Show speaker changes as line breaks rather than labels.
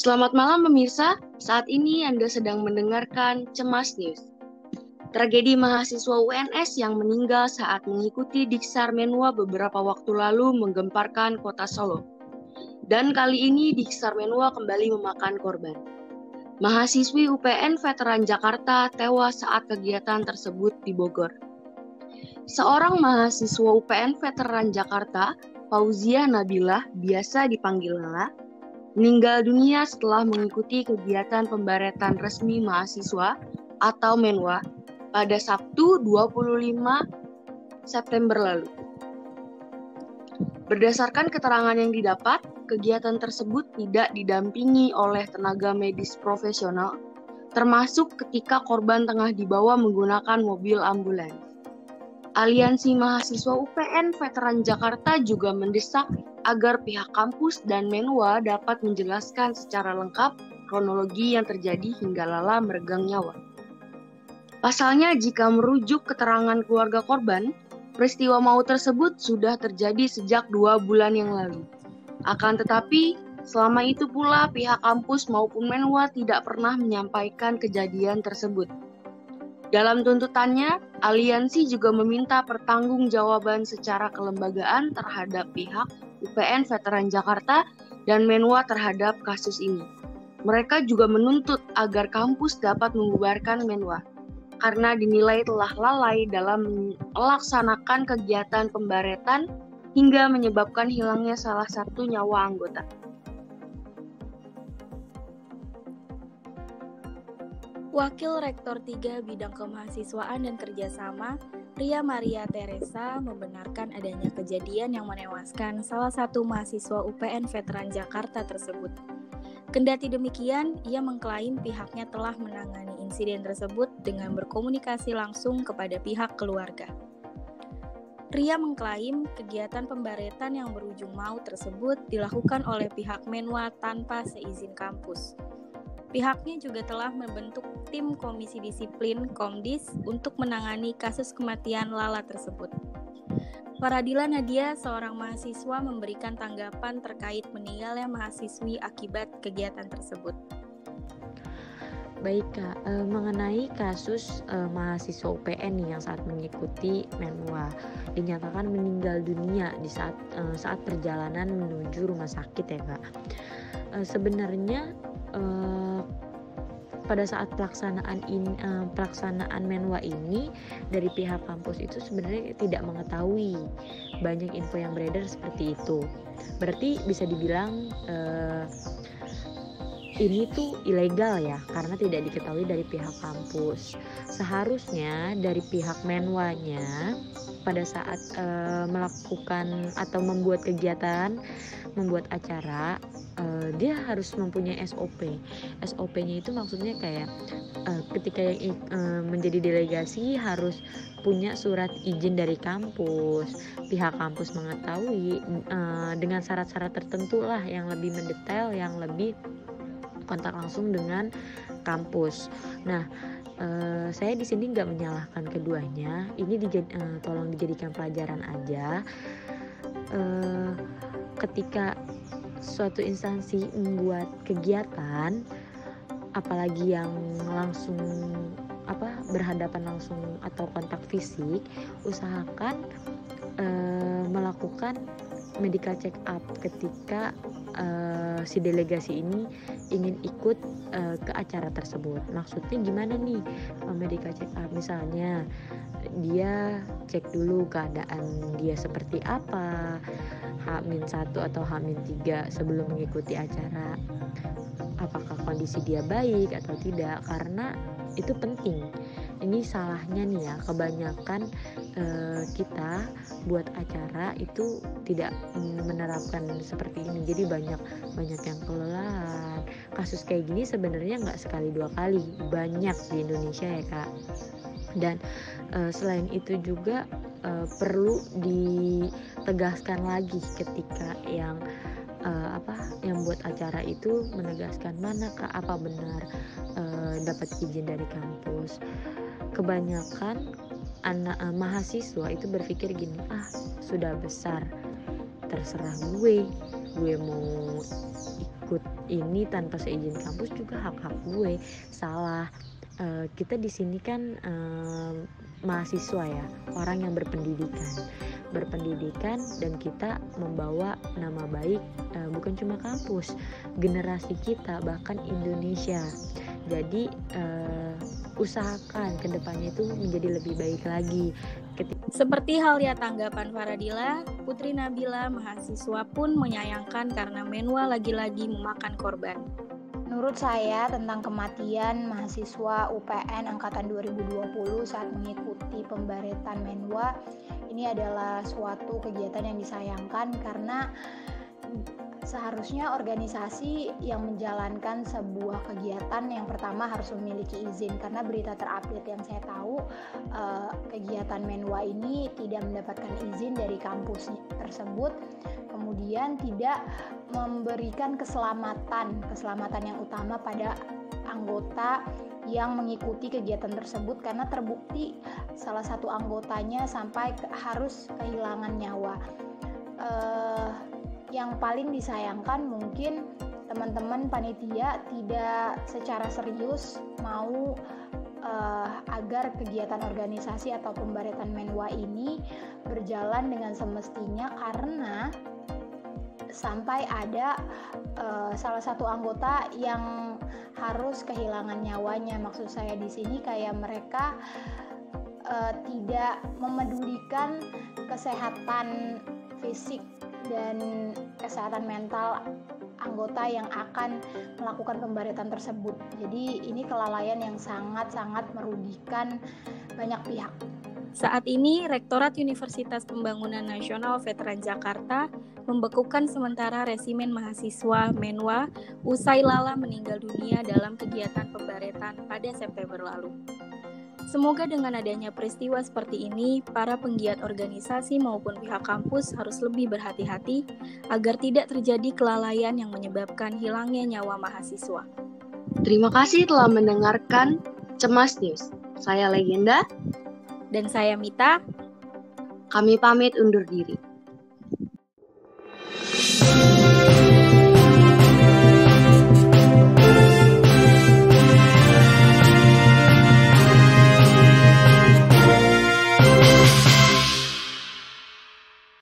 Selamat malam pemirsa, saat ini Anda sedang mendengarkan Cemas News. Tragedi mahasiswa UNS yang meninggal saat mengikuti Diksar Menwa beberapa waktu lalu menggemparkan kota Solo. Dan kali ini Diksar Menwa kembali memakan korban. Mahasiswi UPN Veteran Jakarta tewas saat kegiatan tersebut di Bogor. Seorang mahasiswa UPN Veteran Jakarta, Fauzia Nabila, biasa dipanggil Lala, meninggal dunia setelah mengikuti kegiatan pembaretan resmi mahasiswa atau Menwa pada Sabtu 25 September lalu. Berdasarkan keterangan yang didapat, kegiatan tersebut tidak didampingi oleh tenaga medis profesional, termasuk ketika korban tengah dibawa menggunakan mobil ambulans. Aliansi Mahasiswa UPN Veteran Jakarta juga mendesak agar pihak kampus dan Menwa dapat menjelaskan secara lengkap kronologi yang terjadi hingga Lala meregang nyawa. Pasalnya, jika merujuk keterangan keluarga korban, peristiwa maut tersebut sudah terjadi sejak dua bulan yang lalu. Akan tetapi, selama itu pula pihak kampus maupun Menwa tidak pernah menyampaikan kejadian tersebut. Dalam tuntutannya, aliansi juga meminta pertanggungjawaban secara kelembagaan terhadap pihak UPN Veteran Jakarta dan Menwa terhadap kasus ini. Mereka juga menuntut agar kampus dapat membubarkan Menwa karena dinilai telah lalai dalam melaksanakan kegiatan pembaretan hingga menyebabkan hilangnya salah satu nyawa anggota.
Wakil Rektor 3 Bidang Kemahasiswaan dan Kerjasama, Ria Maria Teresa, membenarkan adanya kejadian yang menewaskan salah satu mahasiswa UPN Veteran Jakarta tersebut. Kendati demikian, ia mengklaim pihaknya telah menangani insiden tersebut dengan berkomunikasi langsung kepada pihak keluarga. Ria mengklaim kegiatan pembaretan yang berujung maut tersebut dilakukan oleh pihak Menwa tanpa seizin kampus. Pihaknya juga telah membentuk tim Komisi Disiplin Komdis untuk menangani kasus kematian Lala tersebut. Paradila Nadia, seorang mahasiswa, memberikan tanggapan terkait meninggalnya mahasiswi akibat kegiatan tersebut.
Baik Kak, e, mengenai kasus e, mahasiswa UPN nih yang saat mengikuti Menwa dinyatakan meninggal dunia di saat e, saat perjalanan menuju rumah sakit ya Kak. E, sebenarnya uh, pada saat pelaksanaan in, uh, pelaksanaan menwa ini dari pihak kampus itu sebenarnya tidak mengetahui banyak info yang beredar seperti itu. Berarti bisa dibilang uh, ini tuh ilegal ya karena tidak diketahui dari pihak kampus. Seharusnya dari pihak menwanya pada saat uh, melakukan atau membuat kegiatan, membuat acara uh, dia harus mempunyai SOP. SOP-nya itu maksudnya kayak uh, ketika yang uh, menjadi delegasi harus punya surat izin dari kampus. Pihak kampus mengetahui uh, dengan syarat-syarat tertentu lah yang lebih mendetail, yang lebih kontak langsung dengan kampus. Nah, uh, saya di sini nggak menyalahkan keduanya. Ini dijad, uh, tolong dijadikan pelajaran aja. Uh, ketika suatu instansi membuat kegiatan apalagi yang langsung apa berhadapan langsung atau kontak fisik usahakan melakukan medical check up ketika uh, si delegasi ini ingin ikut uh, ke acara tersebut. Maksudnya gimana nih medical check up? Misalnya dia cek dulu keadaan dia seperti apa, H-1 atau H-3 sebelum mengikuti acara. Apakah kondisi dia baik atau tidak? Karena itu penting ini salahnya nih ya kebanyakan uh, kita buat acara itu tidak menerapkan seperti ini. Jadi banyak banyak yang kelelahan. Kasus kayak gini sebenarnya nggak sekali dua kali banyak di Indonesia ya kak. Dan uh, selain itu juga uh, perlu ditegaskan lagi ketika yang uh, apa yang buat acara itu menegaskan mana kak apa benar uh, dapat izin dari kampus kebanyakan anak uh, mahasiswa itu berpikir gini ah sudah besar terserah gue. Gue mau ikut ini tanpa seizin kampus juga hak-hak gue. Salah. Uh, kita di sini kan uh, mahasiswa ya orang yang berpendidikan. Berpendidikan dan kita membawa nama baik uh, bukan cuma kampus generasi kita bahkan Indonesia. Jadi uh, usahakan ke depannya itu menjadi lebih baik lagi
seperti halnya tanggapan Faradila, Putri Nabila mahasiswa pun menyayangkan karena Menwa lagi-lagi memakan korban.
Menurut saya tentang kematian mahasiswa UPN angkatan 2020 saat mengikuti pembaretan Menwa ini adalah suatu kegiatan yang disayangkan karena seharusnya organisasi yang menjalankan sebuah kegiatan yang pertama harus memiliki izin karena berita terupdate yang saya tahu uh, kegiatan Menwa ini tidak mendapatkan izin dari kampus tersebut kemudian tidak memberikan keselamatan keselamatan yang utama pada anggota yang mengikuti kegiatan tersebut karena terbukti salah satu anggotanya sampai harus kehilangan nyawa. Uh, yang paling disayangkan mungkin teman-teman panitia tidak secara serius mau uh, agar kegiatan organisasi atau pembaretan menwa ini berjalan dengan semestinya karena sampai ada uh, salah satu anggota yang harus kehilangan nyawanya. Maksud saya di sini kayak mereka uh, tidak memedulikan kesehatan fisik dan kesehatan mental anggota yang akan melakukan pembaretan tersebut. Jadi ini kelalaian yang sangat-sangat merugikan banyak pihak.
Saat ini, Rektorat Universitas Pembangunan Nasional Veteran Jakarta membekukan sementara resimen mahasiswa Menwa usai Lala meninggal dunia dalam kegiatan pembaretan pada September lalu. Semoga dengan adanya peristiwa seperti ini, para penggiat organisasi maupun pihak kampus harus lebih berhati-hati agar tidak terjadi kelalaian yang menyebabkan hilangnya nyawa mahasiswa.
Terima kasih telah mendengarkan Cemas News. Saya Legenda
dan saya Mita.
Kami pamit undur diri.